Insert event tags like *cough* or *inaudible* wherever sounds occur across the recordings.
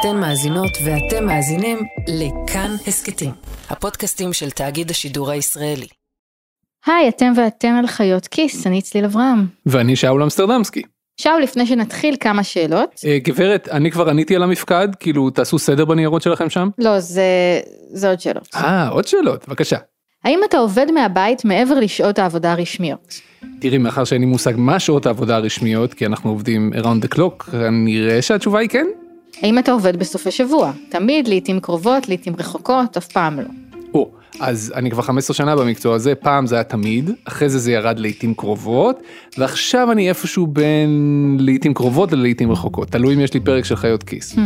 אתן מאזינות ואתם מאזינים לכאן הסכתים, הפודקאסטים של תאגיד השידור הישראלי. היי, אתם ואתן על חיות כיס, אני צליל אברהם. ואני שאול אמסטרדמסקי. שאול, לפני שנתחיל, כמה שאלות. אה, גברת, אני כבר עניתי על המפקד, כאילו תעשו סדר בניירות שלכם שם? לא, זה... זה עוד שאלות. אה, עוד שאלות, בבקשה. האם אתה עובד מהבית מעבר לשעות העבודה הרשמיות? תראי, מאחר שאין לי מושג מה שעות העבודה הרשמיות, כי אנחנו עובדים around the clock, נראה שהתשובה היא כן. האם אתה עובד בסופי שבוע? תמיד, לעיתים קרובות, לעיתים רחוקות, אף פעם לא. אז אני כבר 15 שנה במקצוע הזה, פעם זה היה תמיד, אחרי זה זה ירד לעיתים קרובות, ועכשיו אני איפשהו בין לעיתים קרובות ללעיתים רחוקות, תלוי אם יש לי פרק של חיות כיס. Hmm.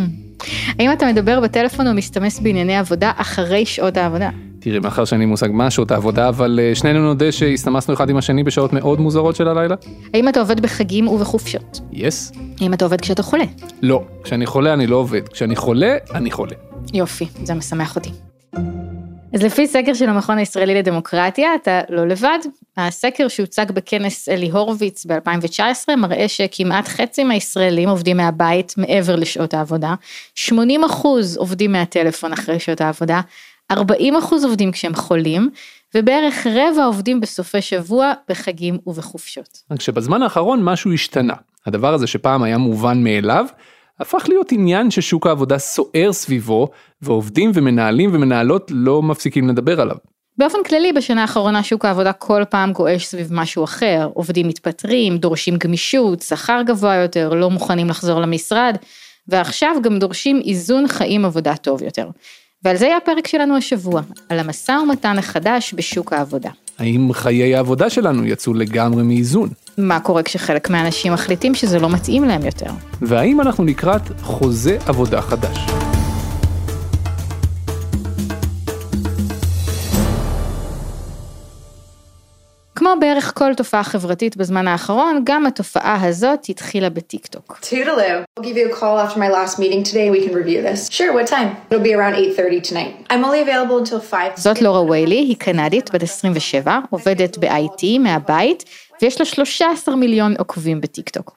האם אתה מדבר בטלפון או מסתמס בענייני עבודה אחרי שעות העבודה? תראי, מאחר שאין לי מושג מה שעות העבודה, אבל אה, שנינו נודה שהסתמסנו אחד עם השני בשעות מאוד מוזרות של הלילה. האם אתה עובד בחגים ובחופשות? יס. האם אתה עובד כשאתה חולה? לא, כשאני חולה אני לא עובד, כשאני חולה, אני חולה. יופי, זה משמח אותי. אז לפי סקר של המכון הישראלי לדמוקרטיה, אתה לא לבד. הסקר שהוצג בכנס אלי הורוביץ ב-2019 מראה שכמעט חצי מהישראלים עובדים מהבית מעבר לשעות העבודה, 80 אחוז עובדים מהטלפון אחרי שעות העבודה, 40 אחוז עובדים כשהם חולים, ובערך רבע עובדים בסופי שבוע, בחגים ובחופשות. רק שבזמן האחרון משהו השתנה. הדבר הזה שפעם היה מובן מאליו, הפך להיות עניין ששוק העבודה סוער סביבו, ועובדים ומנהלים ומנהלות לא מפסיקים לדבר עליו. באופן כללי בשנה האחרונה שוק העבודה כל פעם גועש סביב משהו אחר, עובדים מתפטרים, דורשים גמישות, שכר גבוה יותר, לא מוכנים לחזור למשרד, ועכשיו גם דורשים איזון חיים עבודה טוב יותר. ועל זה יהיה הפרק שלנו השבוע, על המשא ומתן החדש בשוק העבודה. האם חיי העבודה שלנו יצאו לגמרי מאיזון? מה קורה כשחלק מהאנשים מחליטים שזה לא מתאים להם יותר? והאם אנחנו לקראת חוזה עבודה חדש? כמו בערך כל תופעה חברתית בזמן האחרון, גם התופעה הזאת התחילה בטיקטוק. Toodaloo. I'll give you a call after my last meeting today and we can review this. Sure, what time? It'll be around 8.30 tonight. I'm only available until 5. זאת לורה ויילי, היא קנדית, בת 27, עובדת ב-IT מהבית, ויש לה 13 מיליון עוקבים בטיקטוק.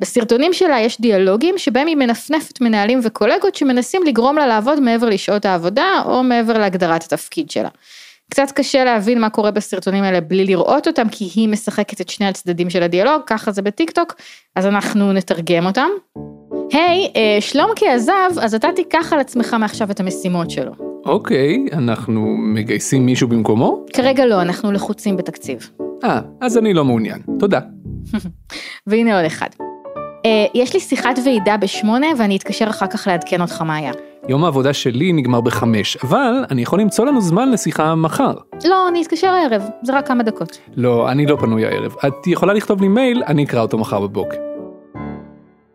בסרטונים שלה יש דיאלוגים שבהם היא מנפנפת מנהלים וקולגות שמנסים לגרום לה לעבוד מעבר לשעות העבודה או מעבר להגדרת התפקיד שלה. קצת קשה להבין מה קורה בסרטונים האלה בלי לראות אותם, כי היא משחקת את שני הצדדים של הדיאלוג, ככה זה בטיקטוק, אז אנחנו נתרגם אותם. היי, hey, uh, שלומקי עזב, אז אתה תיקח על עצמך מעכשיו את המשימות שלו. אוקיי, okay, אנחנו מגייסים מישהו במקומו? כרגע לא, אנחנו לחוצים בתקציב. אה, אז אני לא מעוניין, תודה. *laughs* והנה עוד אחד. Uh, יש לי שיחת ועידה בשמונה ואני אתקשר אחר כך לעדכן אותך מה היה. יום העבודה שלי נגמר בחמש, אבל אני יכול למצוא לנו זמן לשיחה מחר. לא, אני אתקשר הערב, זה רק כמה דקות. לא, אני לא פנוי הערב. את יכולה לכתוב לי מייל, אני אקרא אותו מחר בבוקר.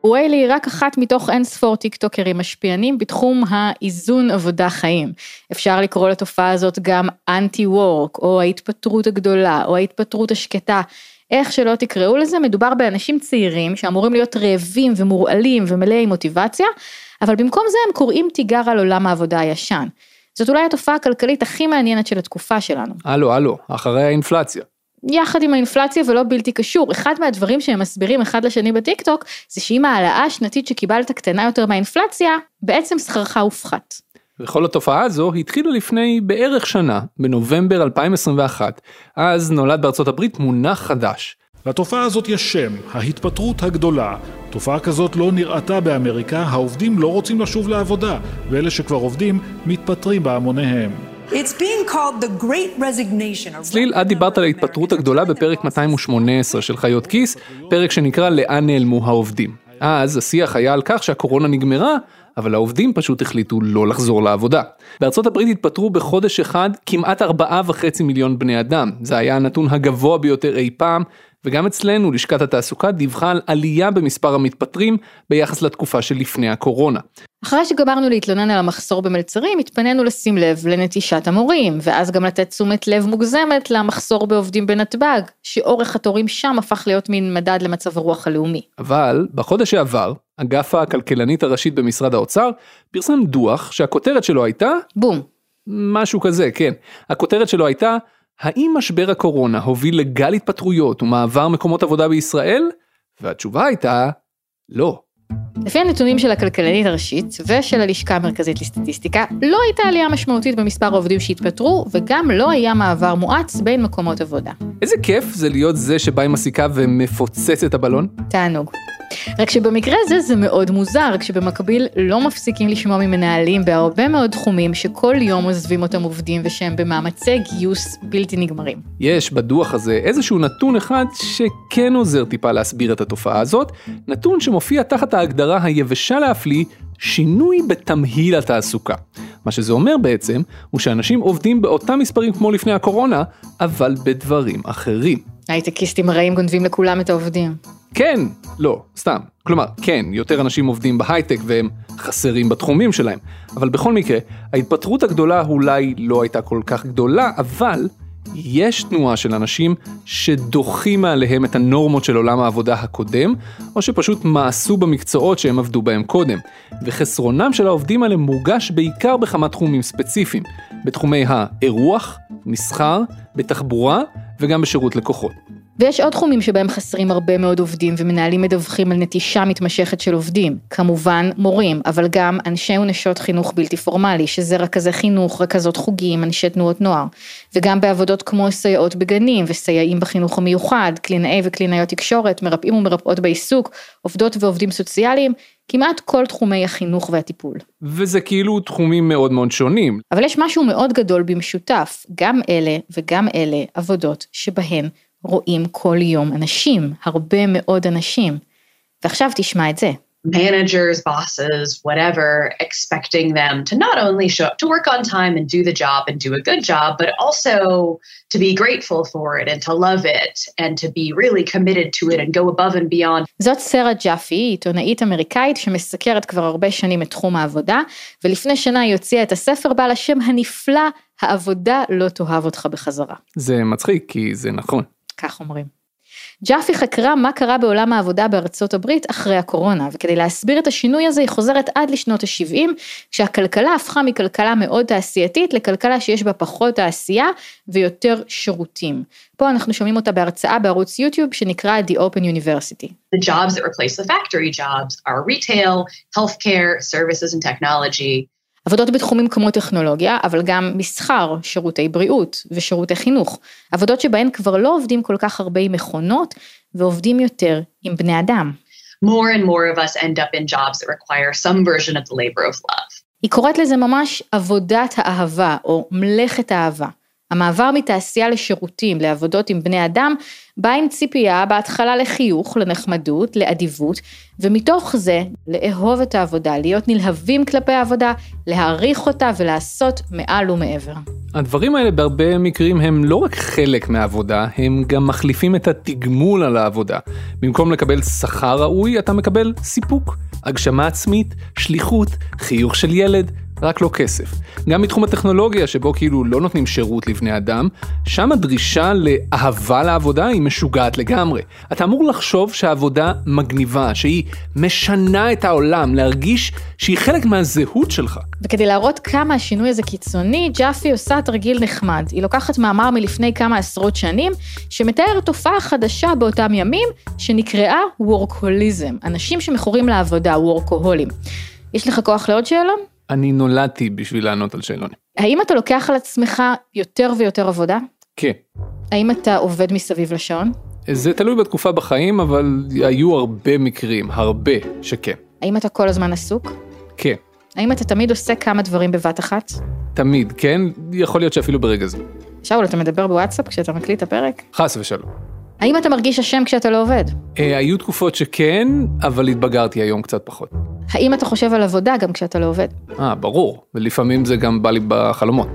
ויילי היא רק אחת מתוך אין ספור טיקטוקרים משפיענים בתחום האיזון עבודה חיים. אפשר לקרוא לתופעה הזאת גם אנטי וורק, או ההתפטרות הגדולה, או ההתפטרות השקטה. איך שלא תקראו לזה, מדובר באנשים צעירים שאמורים להיות רעבים ומורעלים ומלאי מוטיבציה, אבל במקום זה הם קוראים תיגר על עולם העבודה הישן. זאת אולי התופעה הכלכלית הכי מעניינת של התקופה שלנו. הלו, הלו, אחרי האינפלציה. יחד עם האינפלציה ולא בלתי קשור, אחד מהדברים שהם מסבירים אחד לשני בטיקטוק, זה שאם ההעלאה השנתית שקיבלת קטנה יותר מהאינפלציה, בעצם שכרך הופחת. וכל התופעה הזו התחילה לפני בערך שנה, בנובמבר 2021, אז נולד בארצות הברית מונח חדש. לתופעה הזאת יש שם, ההתפטרות הגדולה. תופעה כזאת לא נראתה באמריקה, העובדים לא רוצים לשוב לעבודה, ואלה שכבר עובדים מתפטרים בהמוניהם. צליל, את דיברת על ההתפטרות הגדולה בפרק 218 של חיות כיס, פרק שנקרא לאן נעלמו העובדים. אז השיח היה על כך שהקורונה נגמרה, אבל העובדים פשוט החליטו לא לחזור לעבודה. בארצות הברית התפטרו בחודש אחד כמעט 4.5 מיליון בני אדם, זה היה הנתון הגבוה ביותר אי פעם, וגם אצלנו לשכת התעסוקה דיווחה על עלייה במספר המתפטרים ביחס לתקופה שלפני הקורונה. אחרי שגמרנו להתלונן על המחסור במלצרים, התפנינו לשים לב לנטישת המורים, ואז גם לתת תשומת לב מוגזמת למחסור בעובדים בנתב"ג, שאורך התורים שם הפך להיות מין מדד למצב הרוח הלאומי. אבל בחודש שעבר, אגף הכלכלנית הראשית במשרד האוצר פרסם דוח שהכותרת שלו הייתה... בום. משהו כזה, כן. הכותרת שלו הייתה האם משבר הקורונה הוביל לגל התפטרויות ומעבר מקומות עבודה בישראל? והתשובה הייתה, לא. לפי הנתונים של הכלכלנית הראשית ושל הלשכה המרכזית לסטטיסטיקה, לא הייתה עלייה משמעותית במספר העובדים שהתפטרו, וגם לא היה מעבר מואץ בין מקומות עבודה. איזה כיף זה להיות זה שבא עם הסיכה ומפוצץ את הבלון? תענוג. רק שבמקרה הזה זה מאוד מוזר, כשבמקביל לא מפסיקים לשמוע ממנהלים בהרבה מאוד תחומים שכל יום עוזבים אותם עובדים ושהם במאמצי גיוס בלתי נגמרים. יש בדוח הזה איזשהו נתון אחד שכן עוזר טיפה להסביר את התופעה הזאת, נתון שמופיע תחת ההגדרה היבשה להפליא, שינוי בתמהיל התעסוקה. מה שזה אומר בעצם, הוא שאנשים עובדים באותם מספרים כמו לפני הקורונה, אבל בדברים אחרים. הייטקיסטים הרעים גונבים לכולם את העובדים. כן, לא, סתם. כלומר, כן, יותר אנשים עובדים בהייטק והם חסרים בתחומים שלהם. אבל בכל מקרה, ההתפטרות הגדולה אולי לא הייתה כל כך גדולה, אבל יש תנועה של אנשים שדוחים מעליהם את הנורמות של עולם העבודה הקודם, או שפשוט מעשו במקצועות שהם עבדו בהם קודם. וחסרונם של העובדים האלה מורגש בעיקר בכמה תחומים ספציפיים, בתחומי האירוח, מסחר, בתחבורה וגם בשירות לקוחות. ויש עוד תחומים שבהם חסרים הרבה מאוד עובדים ומנהלים מדווחים על נטישה מתמשכת של עובדים. כמובן מורים, אבל גם אנשי ונשות חינוך בלתי פורמלי, שזה רכזי חינוך, רכזות חוגים, אנשי תנועות נוער. וגם בעבודות כמו סייעות בגנים וסייעים בחינוך המיוחד, קלינאי וקלינאיות תקשורת, מרפאים ומרפאות בעיסוק, עובדות ועובדים סוציאליים, כמעט כל תחומי החינוך והטיפול. וזה כאילו תחומים מאוד מאוד שונים. אבל יש משהו מאוד גדול במשותף, גם אלה וגם אלה עבודות שבהן רואים כל יום אנשים, הרבה מאוד אנשים. ועכשיו תשמע את זה. managers, bosses, whatever, expecting them to not only show up to work on time and do the job and do a good job, but also to be grateful for it and to love it and to be really committed to it and go above and beyond. זאת סרה ג'אפי, עיתונאית אמריקאית שמסקרת כבר הרבה שנים את תחום העבודה, ולפני שנה היא הוציאה את הספר בעל השם הנפלא, העבודה לא תאהב אותך בחזרה. זה מצחיק, כי זה נכון. כך אומרים. ג'אפי חקרה מה קרה בעולם העבודה בארצות הברית אחרי הקורונה, וכדי להסביר את השינוי הזה היא חוזרת עד לשנות ה-70, כשהכלכלה הפכה מכלכלה מאוד תעשייתית לכלכלה שיש בה פחות תעשייה ויותר שירותים. פה אנחנו שומעים אותה בהרצאה בערוץ יוטיוב שנקרא The Open University. The jobs that replace the factory jobs are retail, healthcare, services and technology. עבודות בתחומים כמו טכנולוגיה, אבל גם מסחר, שירותי בריאות ושירותי חינוך. עבודות שבהן כבר לא עובדים כל כך הרבה עם מכונות, ועובדים יותר עם בני אדם. More and more of us end up in jobs that require some version of the labor of love. היא קוראת לזה ממש עבודת האהבה, או מלאכת האהבה. המעבר מתעשייה לשירותים, לעבודות עם בני אדם, בא עם ציפייה בהתחלה לחיוך, לנחמדות, לאדיבות, ומתוך זה לאהוב את העבודה, להיות נלהבים כלפי העבודה, להעריך אותה ולעשות מעל ומעבר. הדברים האלה בהרבה מקרים הם לא רק חלק מהעבודה, הם גם מחליפים את התגמול על העבודה. במקום לקבל שכר ראוי, אתה מקבל סיפוק, הגשמה עצמית, שליחות, חיוך של ילד, רק לא כסף. גם מתחום הטכנולוגיה, שבו כאילו לא נותנים שירות לבני אדם, שם הדרישה לאהבה לעבודה היא משוגעת לגמרי. אתה אמור לחשוב שהעבודה מגניבה, שהיא משנה את העולם, להרגיש שהיא חלק מהזהות שלך. וכדי להראות כמה השינוי הזה קיצוני, ג'אפי עושה תרגיל נחמד. היא לוקחת מאמר מלפני כמה עשרות שנים, שמתאר תופעה חדשה באותם ימים, שנקראה וורקוליזם. אנשים שמכורים לעבודה, וורקוהולים. יש לך כוח לעוד שאלון? אני נולדתי בשביל לענות על שאלונים. האם אתה לוקח על עצמך יותר ויותר עבודה? כן. האם אתה עובד מסביב לשעון? זה תלוי בתקופה בחיים, אבל היו הרבה מקרים, הרבה, שכן. האם אתה כל הזמן עסוק? כן. האם אתה תמיד עושה כמה דברים בבת אחת? תמיד, כן? יכול להיות שאפילו ברגע זה. שאול, אתה מדבר בוואטסאפ כשאתה מקליט את הפרק? חס ושלום. האם אתה מרגיש אשם כשאתה לא עובד? אה, היו תקופות שכן, אבל התבגרתי היום קצת פחות. האם אתה חושב על עבודה גם כשאתה לא עובד? אה, ברור, ולפעמים זה גם בא לי בחלומות.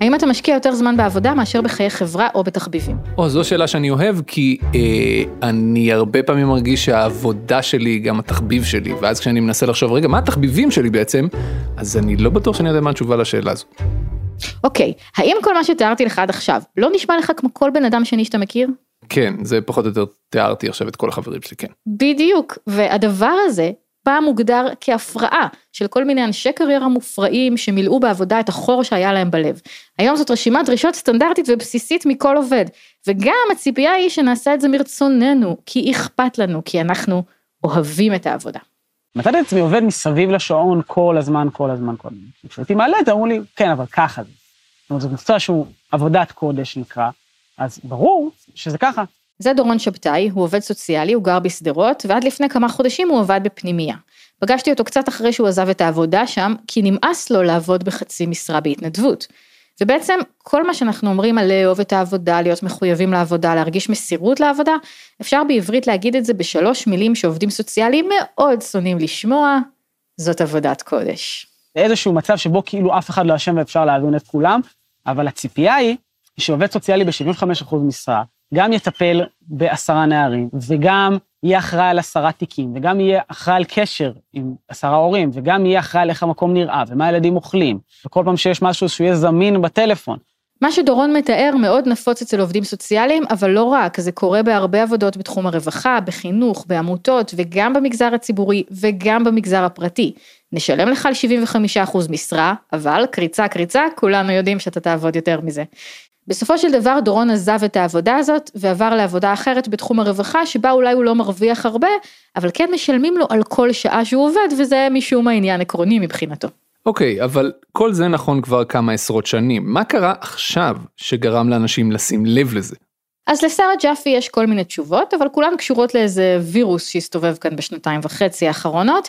האם אתה משקיע יותר זמן בעבודה מאשר בחיי חברה או בתחביבים? או, זו שאלה שאני אוהב, כי אה, אני הרבה פעמים מרגיש שהעבודה שלי היא גם התחביב שלי, ואז כשאני מנסה לחשוב, רגע, מה התחביבים שלי בעצם? אז אני לא בטוח שאני יודע מה התשובה לשאלה הזו. אוקיי, האם כל מה שתיארתי לך עד עכשיו לא נשמע לך כמו כל בן אדם שני שאתה מכיר? כן, זה פחות או יותר תיארתי עכשיו את כל החברים שלי, כן. בדיוק, והדבר הזה פעם מוגדר כהפרעה של כל מיני אנשי קריירה מופרעים שמילאו בעבודה את החור שהיה להם בלב. היום זאת רשימת דרישות סטנדרטית ובסיסית מכל עובד, וגם הציפייה היא שנעשה את זה מרצוננו, כי אכפת לנו, כי אנחנו אוהבים את העבודה. מצאתי את עצמי עובד מסביב לשעון כל הזמן, כל הזמן, כל הזמן. כשהייתי מעלה את זה, אמרו לי, כן, אבל ככה זה. זאת אומרת, זה מקצוע שהוא עבודת קודש נקרא, אז ברור שזה ככה. זה דורון שבתאי, הוא עובד סוציאלי, הוא גר בשדרות, ועד לפני כמה חודשים הוא עבד בפנימייה. פגשתי אותו קצת אחרי שהוא עזב את העבודה שם, כי נמאס לו לעבוד בחצי משרה בהתנדבות. ובעצם כל מה שאנחנו אומרים על לאהוב את העבודה, להיות מחויבים לעבודה, להרגיש מסירות לעבודה, אפשר בעברית להגיד את זה בשלוש מילים שעובדים סוציאליים מאוד שונאים לשמוע, זאת עבודת קודש. זה איזשהו מצב שבו כאילו אף אחד לא אשם ואפשר להבין את כולם, אבל הציפייה היא שעובד סוציאלי ב-75% משרה, גם יטפל בעשרה נערים, וגם יהיה אחראי על עשרה תיקים, וגם יהיה אחראי על קשר עם עשרה הורים, וגם יהיה אחראי על איך המקום נראה, ומה הילדים אוכלים, וכל פעם שיש משהו שהוא יהיה זמין בטלפון. מה שדורון מתאר מאוד נפוץ אצל עובדים סוציאליים, אבל לא רק, זה קורה בהרבה עבודות בתחום הרווחה, בחינוך, בעמותות, וגם במגזר הציבורי, וגם במגזר הפרטי. נשלם לך על 75% משרה, אבל קריצה קריצה, כולנו יודעים שאתה תעבוד יותר מזה. בסופו של דבר דורון עזב את העבודה הזאת ועבר לעבודה אחרת בתחום הרווחה שבה אולי הוא לא מרוויח הרבה, אבל כן משלמים לו על כל שעה שהוא עובד וזה משום מה עניין עקרוני מבחינתו. אוקיי, okay, אבל כל זה נכון כבר כמה עשרות שנים. מה קרה עכשיו שגרם לאנשים לשים לב לזה? אז לשרה ג'אפי יש כל מיני תשובות, אבל כולן קשורות לאיזה וירוס שהסתובב כאן בשנתיים וחצי האחרונות,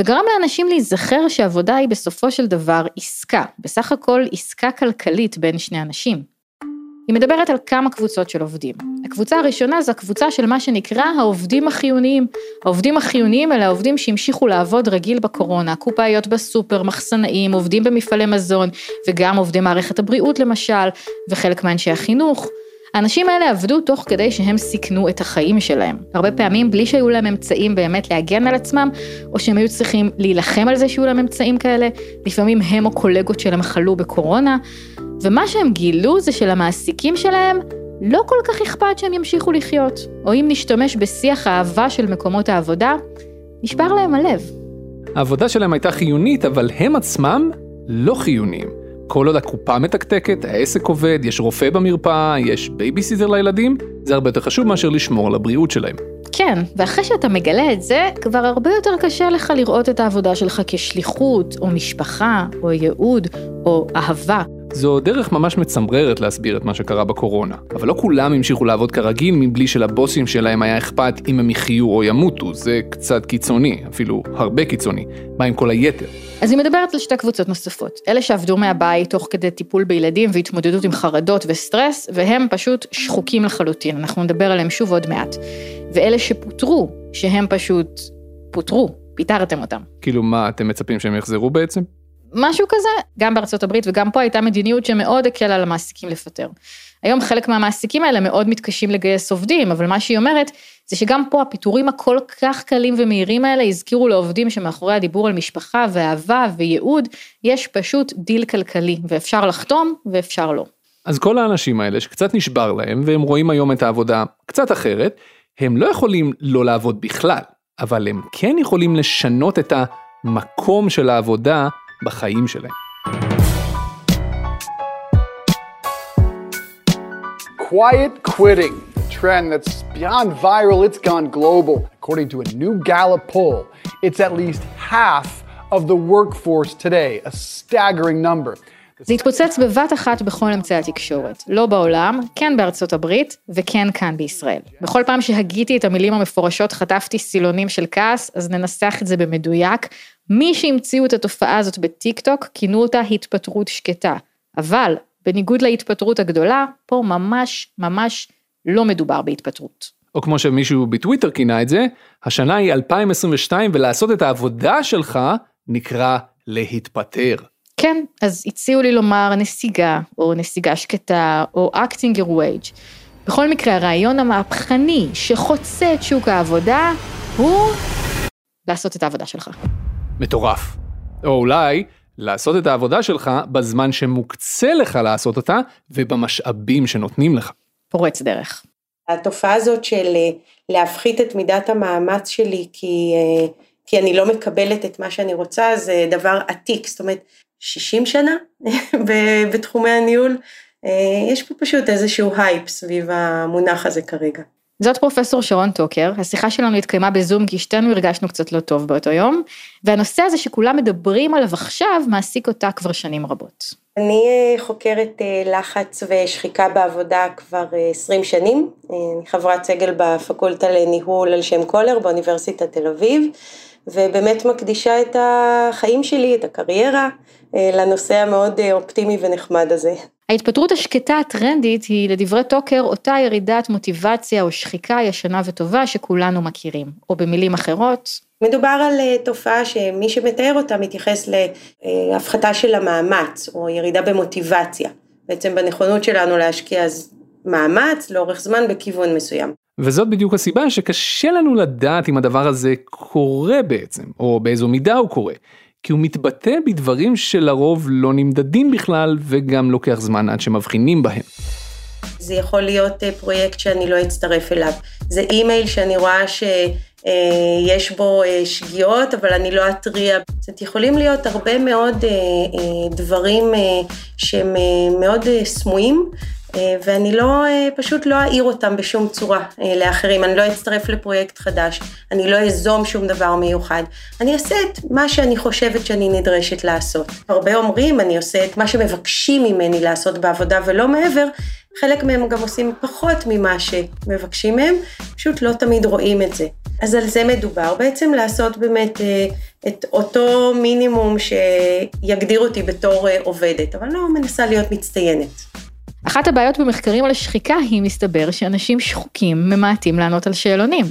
וגרם לאנשים להיזכר שעבודה היא בסופו של דבר עסקה, בסך הכל עסקה כלכלית בין שני אנשים. היא מדברת על כמה קבוצות של עובדים. הקבוצה הראשונה זו הקבוצה של מה שנקרא העובדים החיוניים. העובדים החיוניים אלה העובדים שהמשיכו לעבוד רגיל בקורונה, קופאיות בסופר, מחסנאים, עובדים במפעלי מזון, וגם עובדי מערכת הבריאות למשל, וחלק מאנשי החינוך. האנשים האלה עבדו תוך כדי שהם סיכנו את החיים שלהם. הרבה פעמים בלי שהיו להם אמצעים באמת להגן על עצמם, או שהם היו צריכים להילחם על זה שיהיו להם אמצעים כאלה. לפעמים הם או קולגות שלהם חלו בקורונה, ומה שהם גילו זה שלמעסיקים שלהם לא כל כך אכפת שהם ימשיכו לחיות, או אם נשתמש בשיח האהבה של מקומות העבודה, נשבר להם הלב. העבודה שלהם הייתה חיונית, אבל הם עצמם לא חיוניים. כל עוד הקופה מתקתקת, העסק עובד, יש רופא במרפאה, יש בייביסיטר לילדים, זה הרבה יותר חשוב מאשר לשמור על הבריאות שלהם. כן, ואחרי שאתה מגלה את זה, כבר הרבה יותר קשה לך לראות את העבודה שלך כשליחות, או משפחה, או ייעוד, או אהבה. זו דרך ממש מצמררת להסביר את מה שקרה בקורונה, אבל לא כולם המשיכו לעבוד כרגיל מבלי שלבוסים שלהם היה אכפת אם הם יחיו או ימותו, זה קצת קיצוני, אפילו הרבה קיצוני. מה עם כל היתר? אז היא מדברת על שתי קבוצות נוספות, אלה שעבדו מהבית תוך כדי טיפול בילדים והתמודדות עם חרדות וסטרס, והם פשוט שחוקים לחלוטין, אנחנו נדבר עליהם שוב עוד מעט. ואלה שפוטרו, שהם פשוט פוטרו, פיטרתם אותם. כאילו מה, אתם מצפים שהם יחזרו בעצם? משהו כזה, גם בארצות הברית וגם פה הייתה מדיניות שמאוד הקלה על המעסיקים לפטר. היום חלק מהמעסיקים האלה מאוד מתקשים לגייס עובדים, אבל מה שהיא אומרת זה שגם פה הפיטורים הכל כך קלים ומהירים האלה הזכירו לעובדים שמאחורי הדיבור על משפחה ואהבה וייעוד, יש פשוט דיל כלכלי, ואפשר לחתום ואפשר לא. אז כל האנשים האלה שקצת נשבר להם והם רואים היום את העבודה קצת אחרת, הם לא יכולים לא לעבוד בכלל, אבל הם כן יכולים לשנות את המקום של העבודה בחיים שלהם. Quiet quitting, a trend that's beyond viral, it's gone global. According to a new Gallup poll, it's at least half of the workforce today, a staggering number. זה התפוצץ בבת אחת בכל אמצעי התקשורת. לא בעולם, כן בארצות הברית, וכן כאן בישראל. בכל פעם שהגיתי את המילים המפורשות חטפתי סילונים של כעס, אז ננסח את זה במדויק. מי שהמציאו את התופעה הזאת בטיק טוק, כינו אותה התפטרות שקטה. אבל, בניגוד להתפטרות הגדולה, פה ממש ממש לא מדובר בהתפטרות. או כמו שמישהו בטוויטר כינה את זה, השנה היא 2022 ולעשות את העבודה שלך נקרא להתפטר. כן, אז הציעו לי לומר נסיגה, או נסיגה שקטה, או acting your wage. בכל מקרה, הרעיון המהפכני שחוצה את שוק העבודה, הוא לעשות את העבודה שלך. מטורף. או אולי, לעשות את העבודה שלך בזמן שמוקצה לך לעשות אותה, ובמשאבים שנותנים לך. פורץ דרך. התופעה הזאת של אה, להפחית את מידת המאמץ שלי כי, אה, כי אני לא מקבלת את מה שאני רוצה, זה דבר עתיק. זאת אומרת, 60 שנה *laughs* בתחומי הניהול, אה, יש פה פשוט איזשהו הייפ סביב המונח הזה כרגע. זאת פרופסור שרון טוקר, השיחה שלנו התקיימה בזום כי שתינו הרגשנו קצת לא טוב באותו יום, והנושא הזה שכולם מדברים עליו עכשיו מעסיק אותה כבר שנים רבות. אני אה, חוקרת אה, לחץ ושחיקה בעבודה כבר 20 אה, שנים, אני חברת סגל בפקולטה לניהול על שם קולר באוניברסיטת תל אביב, ובאמת מקדישה את החיים שלי, את הקריירה, לנושא המאוד אופטימי ונחמד הזה. ההתפטרות השקטה הטרנדית היא לדברי טוקר אותה ירידת מוטיבציה או שחיקה ישנה וטובה שכולנו מכירים, או במילים אחרות. מדובר על אה, תופעה שמי שמתאר אותה מתייחס להפחתה של המאמץ או ירידה במוטיבציה, בעצם בנכונות שלנו להשקיע מאמץ לאורך זמן בכיוון מסוים. וזאת בדיוק הסיבה שקשה לנו לדעת אם הדבר הזה קורה בעצם, או באיזו מידה הוא קורה. כי הוא מתבטא בדברים שלרוב לא נמדדים בכלל וגם לוקח זמן עד שמבחינים בהם. זה יכול להיות אה, פרויקט שאני לא אצטרף אליו, זה אימייל שאני רואה שיש אה, בו אה, שגיאות אבל אני לא אתריע. זאת יכולים להיות הרבה מאוד דברים שהם מאוד סמויים ואני לא, אה, פשוט לא אעיר אותם בשום צורה אה, לאחרים, אני לא אצטרף לפרויקט חדש, אני לא אזום שום דבר מיוחד, אני אעשה את מה שאני חושבת שאני נדרשת לעשות. הרבה אומרים, אני עושה את מה שמבקשים ממני לעשות בעבודה ולא מעבר, חלק מהם גם עושים פחות ממה שמבקשים מהם, פשוט לא תמיד רואים את זה. אז על זה מדובר, בעצם לעשות באמת את אותו מינימום שיגדיר אותי בתור עובדת, אבל לא מנסה להיות מצטיינת. אחת הבעיות במחקרים על השחיקה היא מסתבר שאנשים שחוקים ממעטים לענות על שאלונים.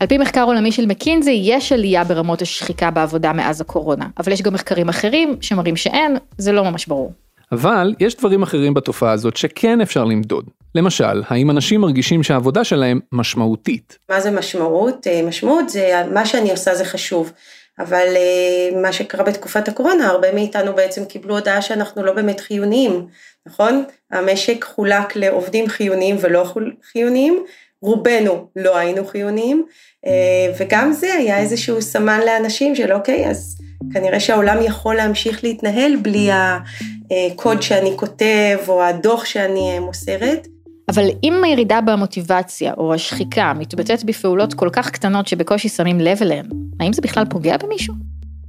על פי מחקר עולמי של מקינזי יש עלייה ברמות השחיקה בעבודה מאז הקורונה, אבל יש גם מחקרים אחרים שמראים שאין, זה לא ממש ברור. אבל יש דברים אחרים בתופעה הזאת שכן אפשר למדוד. למשל, האם אנשים מרגישים שהעבודה שלהם משמעותית? מה זה משמעות? אה, משמעות זה מה שאני עושה זה חשוב. אבל אה, מה שקרה בתקופת הקורונה, הרבה מאיתנו בעצם קיבלו הודעה שאנחנו לא באמת חיוניים. נכון? המשק חולק לעובדים חיוניים ולא חיוניים, רובנו לא היינו חיוניים, אה, וגם זה היה איזשהו סמן לאנשים של אוקיי, אז כנראה שהעולם יכול להמשיך להתנהל בלי הקוד שאני כותב או הדוח שאני מוסרת. אבל אם הירידה במוטיבציה או השחיקה מתבטאת בפעולות כל כך קטנות שבקושי שמים לב אליהן, האם זה בכלל פוגע במישהו?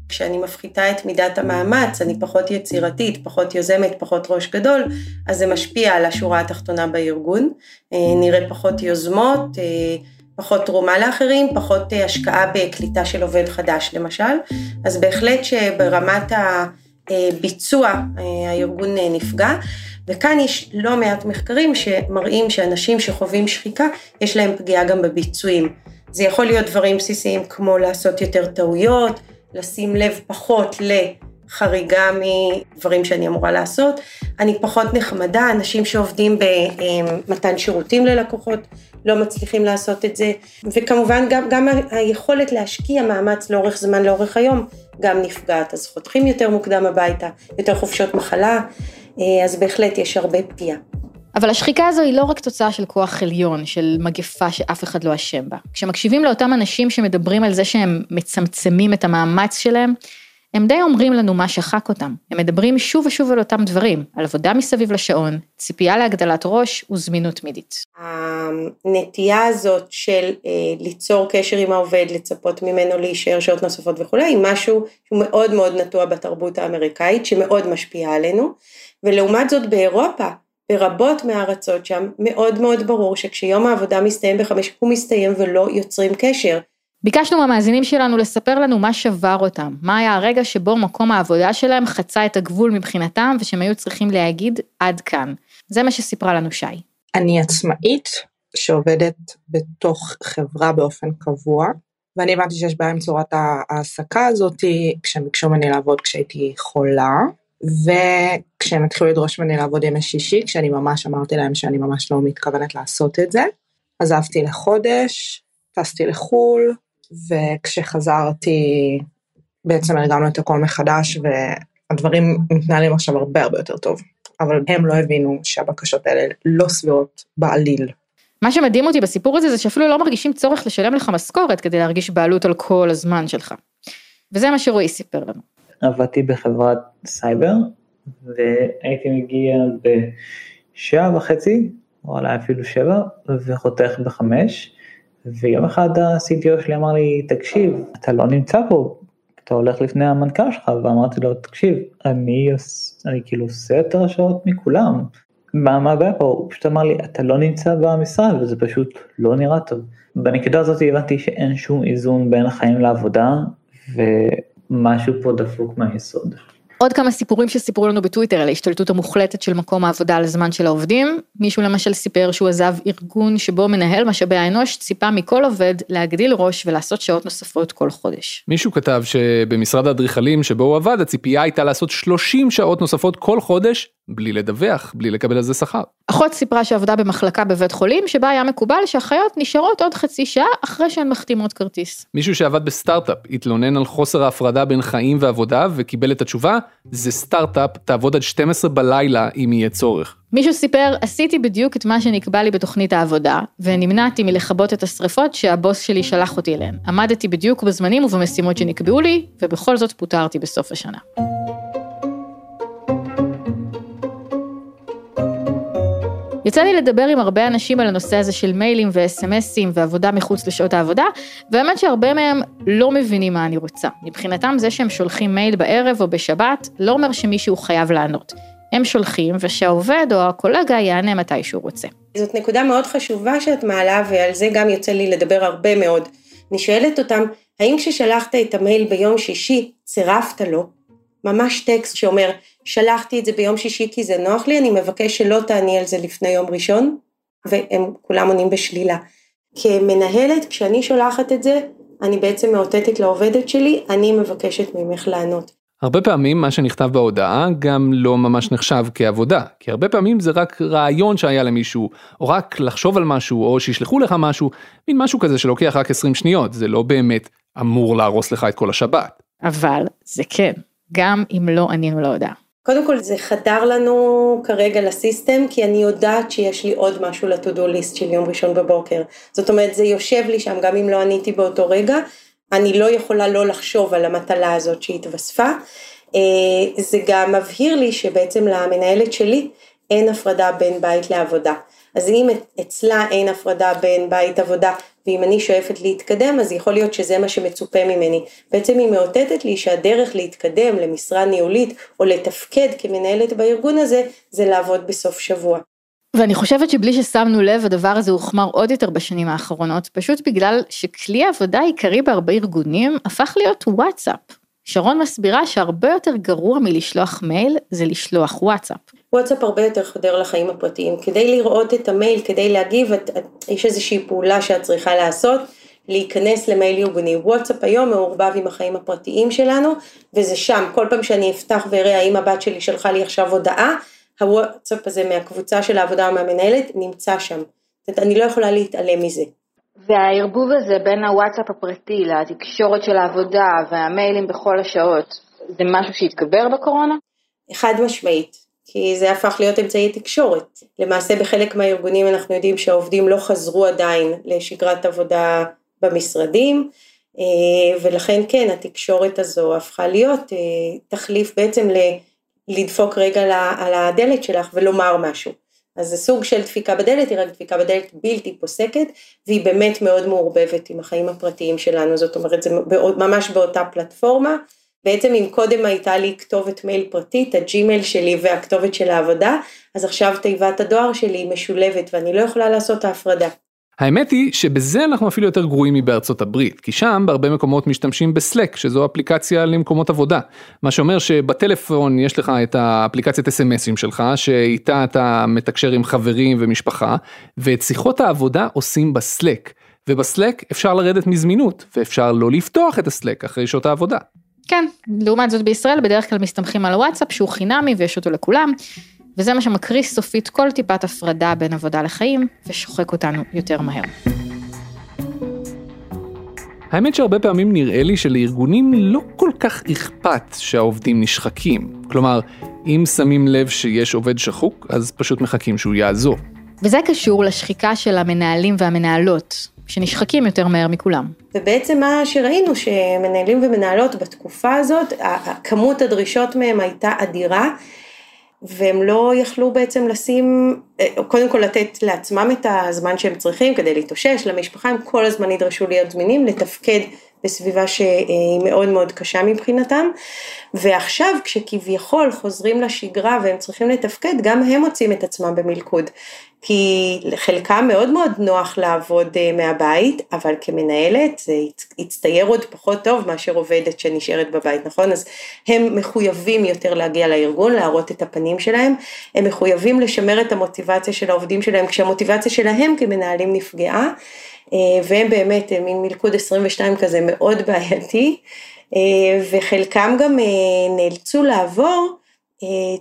כשאני מפחיתה את מידת המאמץ, אני פחות יצירתית, פחות יוזמת, פחות ראש גדול, אז זה משפיע על השורה התחתונה בארגון. אה, נראה פחות יוזמות, אה, פחות תרומה לאחרים, פחות אה, השקעה בקליטה של עובד חדש למשל. אז בהחלט שברמת הביצוע הארגון נפגע. וכאן יש לא מעט מחקרים שמראים שאנשים שחווים שחיקה, יש להם פגיעה גם בביצועים. זה יכול להיות דברים בסיסיים כמו לעשות יותר טעויות, לשים לב פחות לחריגה מדברים שאני אמורה לעשות. אני פחות נחמדה, אנשים שעובדים במתן שירותים ללקוחות לא מצליחים לעשות את זה, וכמובן גם, גם היכולת להשקיע מאמץ לאורך זמן, לאורך היום, גם נפגעת. אז חותכים יותר מוקדם הביתה, יותר חופשות מחלה, אז בהחלט יש הרבה פגיעה. אבל השחיקה הזו היא לא רק תוצאה של כוח עליון, של מגפה שאף אחד לא אשם בה. כשמקשיבים לאותם אנשים שמדברים על זה שהם מצמצמים את המאמץ שלהם, הם די אומרים לנו מה שחק אותם. הם מדברים שוב ושוב על אותם דברים, על עבודה מסביב לשעון, ציפייה להגדלת ראש וזמינות תמידית. הנטייה הזאת של אה, ליצור קשר עם העובד, לצפות ממנו להישאר שעות נוספות וכולי, היא משהו שהוא מאוד מאוד נטוע בתרבות האמריקאית, שמאוד משפיעה עלינו, ולעומת זאת באירופה, ברבות מהארצות שם מאוד מאוד ברור שכשיום העבודה מסתיים בחמש הוא מסתיים ולא יוצרים קשר. ביקשנו מהמאזינים שלנו לספר לנו מה שבר אותם, מה היה הרגע שבו מקום העבודה שלהם חצה את הגבול מבחינתם ושהם היו צריכים להגיד עד כאן. זה מה שסיפרה לנו שי. אני עצמאית שעובדת בתוך חברה באופן קבוע, ואני הבנתי שיש בעיה עם צורת ההעסקה הזאת כשהם ביקשו ממני לעבוד כשהייתי חולה, וכשהם התחילו לדרוש ממני לעבוד ימי שישי, כשאני ממש אמרתי להם שאני ממש לא מתכוונת לעשות את זה, עזבתי לחודש, טסתי לחו"ל, וכשחזרתי בעצם הרגמנו את הכל מחדש, והדברים מתנהלים עכשיו הרבה הרבה יותר טוב. אבל הם לא הבינו שהבקשות האלה לא סבירות בעליל. מה שמדהים אותי בסיפור הזה זה שאפילו לא מרגישים צורך לשלם לך משכורת כדי להרגיש בעלות על כל הזמן שלך. וזה מה שרועי סיפר לנו. עבדתי בחברת סייבר, והייתי מגיע בשעה וחצי, או אולי אפילו שבע, וחותך בחמש. ויום אחד ה-CTO שלי אמר לי, תקשיב, אתה לא נמצא פה, אתה הולך לפני המנכ"ל שלך, ואמרתי לו, תקשיב, אני, אני כאילו עושה יותר שעות מכולם, מה, מה הבעיה פה? הוא פשוט אמר לי, אתה לא נמצא במשרד, וזה פשוט לא נראה טוב. בנקודה הזאת הבנתי שאין שום איזון בין החיים לעבודה, ומשהו פה דפוק מהיסוד. עוד כמה סיפורים שסיפרו לנו בטוויטר על ההשתלטות המוחלטת של מקום העבודה על הזמן של העובדים. מישהו למשל סיפר שהוא עזב ארגון שבו מנהל משאבי האנוש ציפה מכל עובד להגדיל ראש ולעשות שעות נוספות כל חודש. מישהו כתב שבמשרד האדריכלים שבו הוא עבד הציפייה הייתה לעשות 30 שעות נוספות כל חודש בלי לדווח, בלי לקבל על זה שכר. אחות סיפרה שעבדה במחלקה בבית חולים שבה היה מקובל שאחיות נשארות עוד חצי שעה אחרי שהן מחתימות כרטיס. מישהו שעבד בסטארט-אפ התלונן על חוסר ההפרדה בין חיים ועבודה וקיבל את התשובה, זה סטארט-אפ, תעבוד עד 12 בלילה אם יהיה צורך. מישהו סיפר, עשיתי בדיוק את מה שנקבע לי בתוכנית העבודה, ונמנעתי מלכבות את השריפות שהבוס שלי שלח אותי אליהן. עמדתי בדיוק בזמנים ובמשימות שנקבעו לי, ובכל זאת פוטרתי בסוף השנה. יצא לי לדבר עם הרבה אנשים על הנושא הזה של מיילים וסמסים ועבודה מחוץ לשעות העבודה, והאמת שהרבה מהם לא מבינים מה אני רוצה. מבחינתם זה שהם שולחים מייל בערב או בשבת, לא אומר שמישהו חייב לענות. הם שולחים ושהעובד או הקולגה יענה מתי שהוא רוצה. זאת נקודה מאוד חשובה שאת מעלה ועל זה גם יוצא לי לדבר הרבה מאוד. אני שואלת אותם, האם כששלחת את המייל ביום שישי, צירפת לו? ממש טקסט שאומר, שלחתי את זה ביום שישי כי זה נוח לי, אני מבקש שלא תעני על זה לפני יום ראשון, והם כולם עונים בשלילה. כמנהלת, כשאני שולחת את זה, אני בעצם מאותתת לעובדת שלי, אני מבקשת ממך לענות. הרבה פעמים מה שנכתב בהודעה גם לא ממש נחשב כעבודה, כי הרבה פעמים זה רק רעיון שהיה למישהו, או רק לחשוב על משהו, או שישלחו לך משהו, מין משהו כזה שלוקח רק 20 שניות, זה לא באמת אמור להרוס לך את כל השבת. אבל זה כן, גם אם לא ענינו להודעה. קודם כל זה חדר לנו כרגע לסיסטם, כי אני יודעת שיש לי עוד משהו לטודו ליסט של יום ראשון בבוקר. זאת אומרת, זה יושב לי שם גם אם לא עניתי באותו רגע, אני לא יכולה לא לחשוב על המטלה הזאת שהתווספה. אה, זה גם מבהיר לי שבעצם למנהלת שלי אין הפרדה בין בית לעבודה. אז אם אצלה אין הפרדה בין בית עבודה ואם אני שואפת להתקדם אז יכול להיות שזה מה שמצופה ממני. בעצם היא מאותתת לי שהדרך להתקדם למשרה ניהולית או לתפקד כמנהלת בארגון הזה זה לעבוד בסוף שבוע. ואני חושבת שבלי ששמנו לב הדבר הזה הוחמר עוד יותר בשנים האחרונות, פשוט בגלל שכלי העבודה העיקרי בהרבה ארגונים הפך להיות וואטסאפ. שרון מסבירה שהרבה יותר גרוע מלשלוח מייל זה לשלוח וואטסאפ. וואטסאפ הרבה יותר חודר לחיים הפרטיים. כדי לראות את המייל, כדי להגיב, את, את, יש איזושהי פעולה שאת צריכה לעשות, להיכנס למייל ארגוני. וואטסאפ היום מעורבב עם החיים הפרטיים שלנו, וזה שם, כל פעם שאני אפתח ואראה האם הבת שלי שלחה לי עכשיו הודעה, הוואטסאפ הזה מהקבוצה של העבודה מהמנהלת נמצא שם. זאת אומרת, אני לא יכולה להתעלם מזה. והערבוב הזה בין הוואטסאפ הפרטי לתקשורת של העבודה והמיילים בכל השעות, זה משהו שהתגבר בקורונה? חד משמעית. כי זה הפך להיות אמצעי תקשורת. למעשה בחלק מהארגונים אנחנו יודעים שהעובדים לא חזרו עדיין לשגרת עבודה במשרדים, אה, ולכן כן התקשורת הזו הפכה להיות אה, תחליף בעצם לדפוק רגע על הדלת שלך ולומר משהו. אז זה סוג של דפיקה בדלת, היא רק דפיקה בדלת בלתי פוסקת, והיא באמת מאוד מעורבבת עם החיים הפרטיים שלנו, זאת אומרת זה ממש באותה פלטפורמה, בעצם אם קודם הייתה לי כתובת מייל פרטית, הג'ימייל שלי והכתובת של העבודה, אז עכשיו תיבת הדואר שלי משולבת ואני לא יכולה לעשות ההפרדה. האמת היא שבזה אנחנו אפילו יותר גרועים מבארצות הברית, כי שם בהרבה מקומות משתמשים בסלק, שזו אפליקציה למקומות עבודה. מה שאומר שבטלפון יש לך את האפליקציית אס.אם.אסים שלך, שאיתה אתה מתקשר עם חברים ומשפחה, ואת שיחות העבודה עושים בסלק. ובסלק אפשר לרדת מזמינות, ואפשר לא לפתוח את הסלק אחרי שעות העבודה. כן, לעומת זאת בישראל בדרך כלל מסתמכים על הוואטסאפ שהוא חינמי ויש אותו לכולם, וזה מה שמקריס סופית כל טיפת הפרדה בין עבודה לחיים, ושוחק אותנו יותר מהר. האמת שהרבה פעמים נראה לי שלארגונים לא כל כך אכפת שהעובדים נשחקים. כלומר, אם שמים לב שיש עובד שחוק, אז פשוט מחכים שהוא יעזוב. וזה קשור לשחיקה של המנהלים והמנהלות, שנשחקים יותר מהר מכולם. ובעצם מה שראינו שמנהלים ומנהלות בתקופה הזאת, כמות הדרישות מהם הייתה אדירה. והם לא יכלו בעצם לשים, אה, קודם כל לתת לעצמם את הזמן שהם צריכים כדי להתאושש, למשפחה הם כל הזמן נדרשו להיות זמינים, לתפקד בסביבה שהיא מאוד מאוד קשה מבחינתם, ועכשיו כשכביכול חוזרים לשגרה והם צריכים לתפקד, גם הם מוצאים את עצמם במלכוד, כי לחלקם מאוד מאוד נוח לעבוד אה, מהבית, אבל כמנהלת זה יצטייר עוד פחות טוב מאשר עובדת שנשארת בבית, נכון? אז הם מחויבים יותר להגיע לארגון, להראות את הפנים שלהם, הם מחויבים לשמר את המוטיבציה של העובדים שלהם, כשהמוטיבציה שלהם כמנהלים נפגעה. אה, והם באמת אה, מין מלכוד 22 כזה מאוד בעייתי, אה, וחלקם גם נאלצו לעבור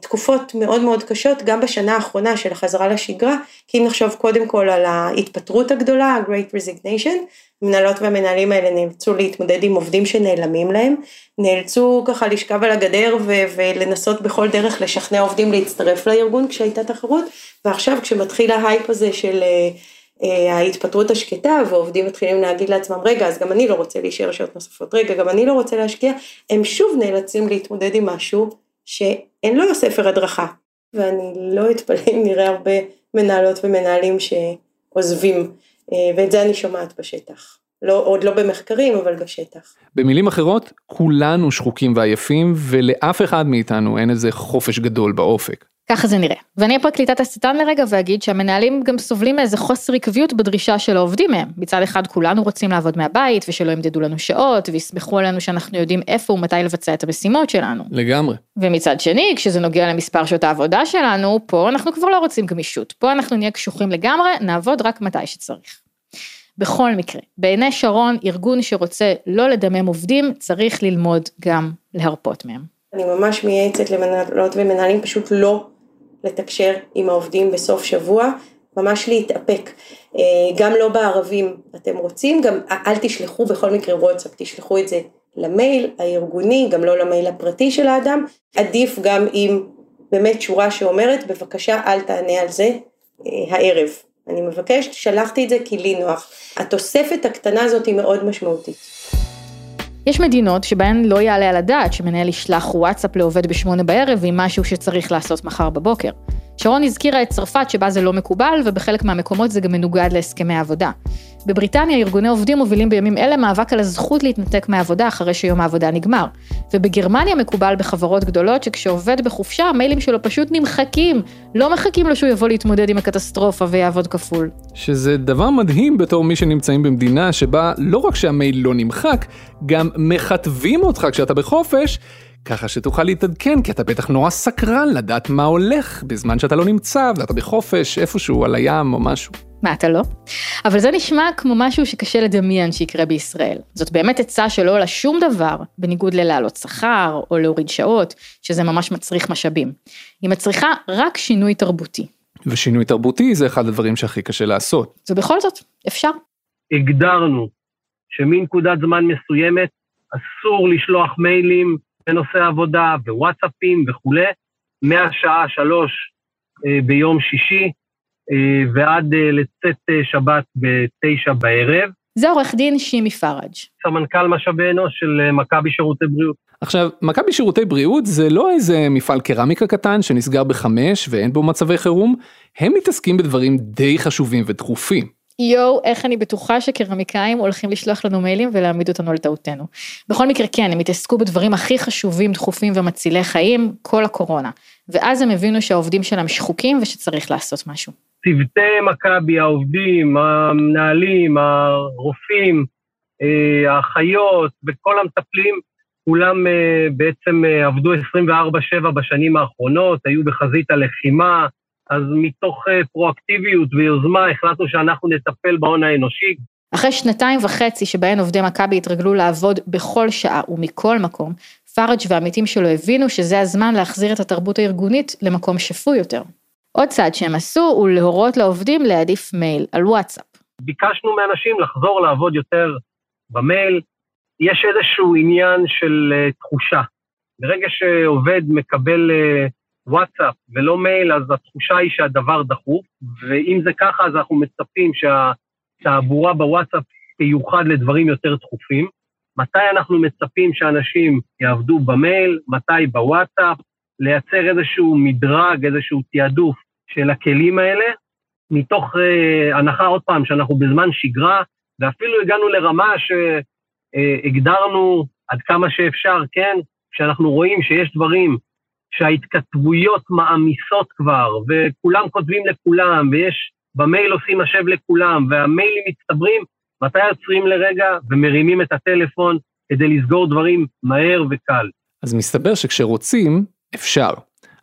תקופות מאוד מאוד קשות גם בשנה האחרונה של החזרה לשגרה, כי אם נחשוב קודם כל על ההתפטרות הגדולה, ה-Great Resignation, המנהלות והמנהלים האלה נאלצו להתמודד עם עובדים שנעלמים להם, נאלצו ככה לשכב על הגדר ו- ולנסות בכל דרך לשכנע עובדים להצטרף לארגון כשהייתה תחרות, ועכשיו כשמתחיל ההייפ הזה של אה, ההתפטרות השקטה ועובדים מתחילים להגיד לעצמם רגע אז גם אני לא רוצה להישאר שעות נוספות רגע גם אני לא רוצה להשקיע הם שוב נאלצים להתמודד עם משהו שאין לו ספר הדרכה ואני לא אתפלא אם נראה הרבה מנהלות ומנהלים שעוזבים אה, ואת זה אני שומעת בשטח. לא, עוד לא במחקרים אבל בשטח. במילים אחרות כולנו שחוקים ועייפים ולאף אחד מאיתנו אין איזה חופש גדול באופק. ככה זה נראה. ואני אהיה פרקליטת השטן לרגע ואגיד שהמנהלים גם סובלים מאיזה חוסר עקביות בדרישה של העובדים מהם. מצד אחד כולנו רוצים לעבוד מהבית ושלא ימדדו לנו שעות ויסמכו עלינו שאנחנו יודעים איפה ומתי לבצע את המשימות שלנו. לגמרי. ומצד שני, כשזה נוגע למספר שעות העבודה שלנו, פה אנחנו כבר לא רוצים גמישות. פה אנחנו נהיה קשוחים לגמרי, נעבוד רק מתי שצריך. בכל מקרה, בעיני שרון, ארגון שרוצה לא לדמם עובדים, צריך ללמוד גם להרפות מהם. אני ממש מייעצת למנהלות ומנהלים פשוט לא לתקשר עם העובדים בסוף שבוע, ממש להתאפק. אה, גם לא בערבים אתם רוצים, גם אל תשלחו בכל מקרה וואטסאפ, תשלחו את זה למייל הארגוני, גם לא למייל הפרטי של האדם. עדיף גם עם באמת שורה שאומרת, בבקשה אל תענה על זה אה, הערב. אני מבקשת, שלחתי את זה כי לי נוח. התוספת הקטנה הזאת היא מאוד משמעותית. יש מדינות שבהן לא יעלה על הדעת שמנהל ישלח וואטסאפ לעובד בשמונה בערב עם משהו שצריך לעשות מחר בבוקר. שרון הזכירה את צרפת שבה זה לא מקובל ובחלק מהמקומות זה גם מנוגד להסכמי העבודה. בבריטניה ארגוני עובדים מובילים בימים אלה מאבק על הזכות להתנתק מהעבודה אחרי שיום העבודה נגמר. ובגרמניה מקובל בחברות גדולות שכשעובד בחופשה המיילים שלו פשוט נמחקים, לא מחכים לו שהוא יבוא להתמודד עם הקטסטרופה ויעבוד כפול. שזה דבר מדהים בתור מי שנמצאים במדינה שבה לא רק שהמייל לא נמחק, גם מכתבים אותך כשאתה בחופש, ככה שתוכל להתעדכן, כי אתה בטח נורא סקרן לדעת מה הולך בזמן שאתה לא נמצא ואתה בחופש איפשהו על הים או משהו. מה, אתה לא? אבל זה נשמע כמו משהו שקשה לדמיין שיקרה בישראל. זאת באמת עצה שלא עולה שום דבר, בניגוד ללהעלות שכר או להוריד שעות, שזה ממש מצריך משאבים. היא מצריכה רק שינוי תרבותי. ושינוי תרבותי זה אחד הדברים שהכי קשה לעשות. ובכל זאת, אפשר. הגדרנו שמנקודת זמן מסוימת אסור לשלוח מיילים בנושא עבודה ווואטסאפים וכולי, מהשעה שלוש אה, ביום שישי אה, ועד אה, לצאת שבת בתשע בערב. זה עורך דין שימי פראג'. סמנכ"ל משאבי אנוש של מכבי שירותי בריאות. עכשיו, מכבי שירותי בריאות זה לא איזה מפעל קרמיקה קטן שנסגר בחמש ואין בו מצבי חירום, הם מתעסקים בדברים די חשובים ודחופים. יואו, איך אני בטוחה שקרמיקאים הולכים לשלוח לנו מיילים ולהעמיד אותנו על טעותנו. בכל מקרה, כן, הם התעסקו בדברים הכי חשובים, דחופים ומצילי חיים, כל הקורונה. ואז הם הבינו שהעובדים שלהם שחוקים ושצריך לעשות משהו. צוותי מכבי, העובדים, המנהלים, הרופאים, אה, האחיות וכל המטפלים, כולם אה, בעצם אה, עבדו 24/7 בשנים האחרונות, היו בחזית הלחימה, אז מתוך אה, פרואקטיביות ויוזמה החלטנו שאנחנו נטפל בהון האנושי. אחרי שנתיים וחצי שבהן עובדי מכבי התרגלו לעבוד בכל שעה ומכל מקום, פראג' והעמיתים שלו הבינו שזה הזמן להחזיר את התרבות הארגונית למקום שפוי יותר. עוד צעד שהם עשו הוא להורות לעובדים להעדיף מייל על וואטסאפ. ביקשנו מאנשים לחזור לעבוד יותר במייל. יש איזשהו עניין של uh, תחושה. ברגע שעובד מקבל uh, וואטסאפ ולא מייל, אז התחושה היא שהדבר דחוף, ואם זה ככה, אז אנחנו מצפים שהתעבורה בוואטסאפ תיוחד לדברים יותר דחופים. מתי אנחנו מצפים שאנשים יעבדו במייל, מתי בוואטסאפ, לייצר איזשהו מדרג, איזשהו תעדוף של הכלים האלה, מתוך אה, הנחה, עוד פעם, שאנחנו בזמן שגרה, ואפילו הגענו לרמה שהגדרנו עד כמה שאפשר, כן, כשאנחנו רואים שיש דברים שההתכתבויות מעמיסות כבר, וכולם כותבים לכולם, ויש במייל עושים השב לכולם, והמיילים מצטברים, מתי עוצרים לרגע ומרימים את הטלפון כדי לסגור דברים מהר וקל. אז מסתבר שכשרוצים, אפשר.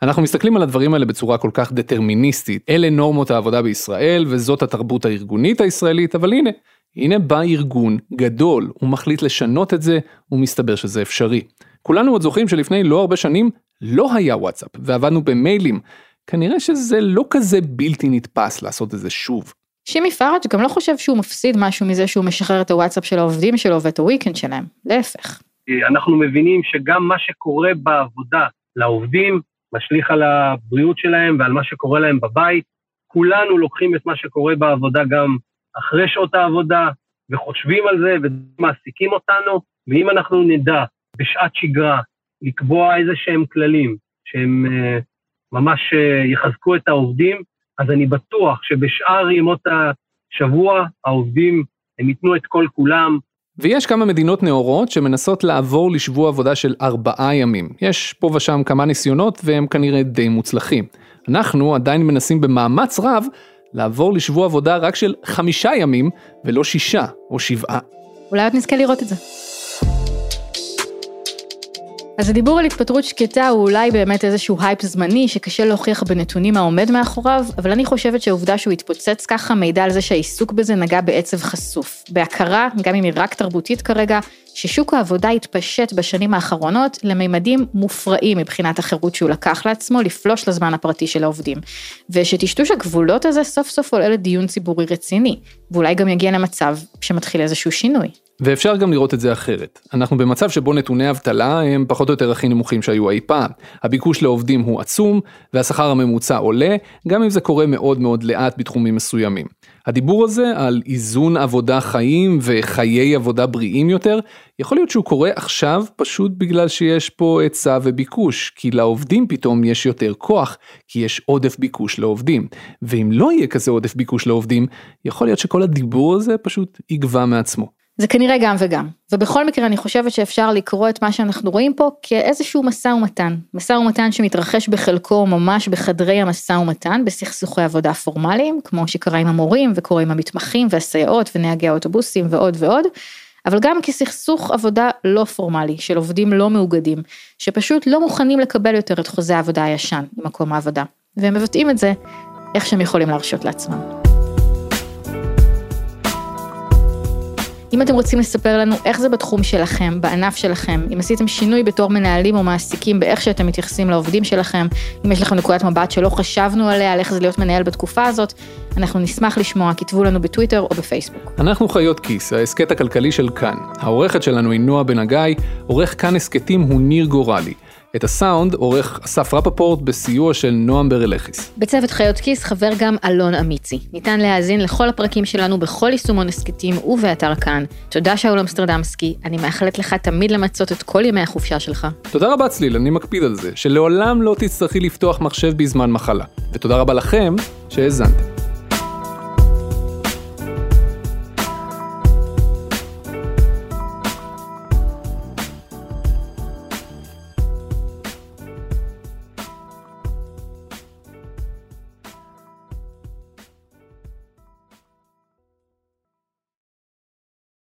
אנחנו מסתכלים על הדברים האלה בצורה כל כך דטרמיניסטית, אלה נורמות העבודה בישראל וזאת התרבות הארגונית הישראלית, אבל הנה, הנה בא ארגון גדול, הוא מחליט לשנות את זה, ומסתבר שזה אפשרי. כולנו עוד זוכרים שלפני לא הרבה שנים לא היה וואטסאפ, ועבדנו במיילים. כנראה שזה לא כזה בלתי נתפס לעשות את זה שוב. שימי פראג' גם לא חושב שהוא מפסיד משהו מזה שהוא משחרר את הוואטסאפ של העובדים שלו ואת הוויקנד שלהם, להפך. אנחנו מבינים שגם מה שקורה בעבודה לעובדים משליך על הבריאות שלהם ועל מה שקורה להם בבית. כולנו לוקחים את מה שקורה בעבודה גם אחרי שעות העבודה, וחושבים על זה ומעסיקים אותנו, ואם אנחנו נדע בשעת שגרה לקבוע איזה שהם כללים שהם uh, ממש uh, יחזקו את העובדים, אז אני בטוח שבשאר ימות השבוע העובדים הם ייתנו את כל כולם. ויש כמה מדינות נאורות שמנסות לעבור לשבוע עבודה של ארבעה ימים. יש פה ושם כמה ניסיונות והם כנראה די מוצלחים. אנחנו עדיין מנסים במאמץ רב לעבור לשבוע עבודה רק של חמישה ימים ולא שישה או שבעה. אולי עוד נזכה לראות את זה. אז הדיבור על התפטרות שקטה הוא אולי באמת איזשהו הייפ זמני שקשה להוכיח בנתונים העומד מאחוריו, אבל אני חושבת שהעובדה שהוא התפוצץ ככה מעידה על זה שהעיסוק בזה נגע בעצב חשוף. בהכרה, גם אם היא רק תרבותית כרגע, ששוק העבודה התפשט בשנים האחרונות לממדים מופרעים מבחינת החירות שהוא לקח לעצמו לפלוש לזמן הפרטי של העובדים. ושטשטוש הגבולות הזה סוף סוף עולה לדיון ציבורי רציני, ואולי גם יגיע למצב שמתחיל איזשהו שינוי. ואפשר גם לראות את זה אחרת. אנחנו במצב שבו נתוני אבטלה הם פחות או יותר הכי נמוכים שהיו אי פעם. הביקוש לעובדים הוא עצום, והשכר הממוצע עולה, גם אם זה קורה מאוד מאוד לאט בתחומים מסוימים. הדיבור הזה על איזון עבודה חיים וחיי עבודה בריאים יותר, יכול להיות שהוא קורה עכשיו פשוט בגלל שיש פה היצע וביקוש, כי לעובדים פתאום יש יותר כוח, כי יש עודף ביקוש לעובדים. ואם לא יהיה כזה עודף ביקוש לעובדים, יכול להיות שכל הדיבור הזה פשוט יגבה מעצמו. זה כנראה גם וגם, ובכל מקרה אני חושבת שאפשר לקרוא את מה שאנחנו רואים פה כאיזשהו משא ומתן, משא ומתן שמתרחש בחלקו ממש בחדרי המשא ומתן בסכסוכי עבודה פורמליים, כמו שקרה עם המורים וקורה עם המתמחים והסייעות ונהגי האוטובוסים ועוד ועוד, אבל גם כסכסוך עבודה לא פורמלי של עובדים לא מאוגדים, שפשוט לא מוכנים לקבל יותר את חוזה העבודה הישן ממקום העבודה, והם מבטאים את זה איך שהם יכולים להרשות לעצמם. אם אתם רוצים לספר לנו איך זה בתחום שלכם, בענף שלכם, אם עשיתם שינוי בתור מנהלים או מעסיקים באיך שאתם מתייחסים לעובדים שלכם, אם יש לכם נקודת מבט שלא חשבנו עליה, על איך זה להיות מנהל בתקופה הזאת, אנחנו נשמח לשמוע, כתבו לנו בטוויטר או בפייסבוק. אנחנו חיות כיס, ההסכת הכלכלי של כאן. העורכת שלנו היא נועה בן הגיא, עורך כאן הסכתים הוא ניר גורלי. את הסאונד עורך אסף רפפורט בסיוע של נועם ברלכיס. בצוות חיות כיס חבר גם אלון אמיצי. ניתן להאזין לכל הפרקים שלנו בכל יישומון הסכתים ובאתר כאן. תודה שאול אמסטרדמסקי, אני מאחלת לך תמיד למצות את כל ימי החופשה שלך. תודה רבה צליל, אני מקפיד על זה, שלעולם לא תצטרכי לפתוח מחשב בזמן מחלה. ותודה רבה לכם שהאזנתם.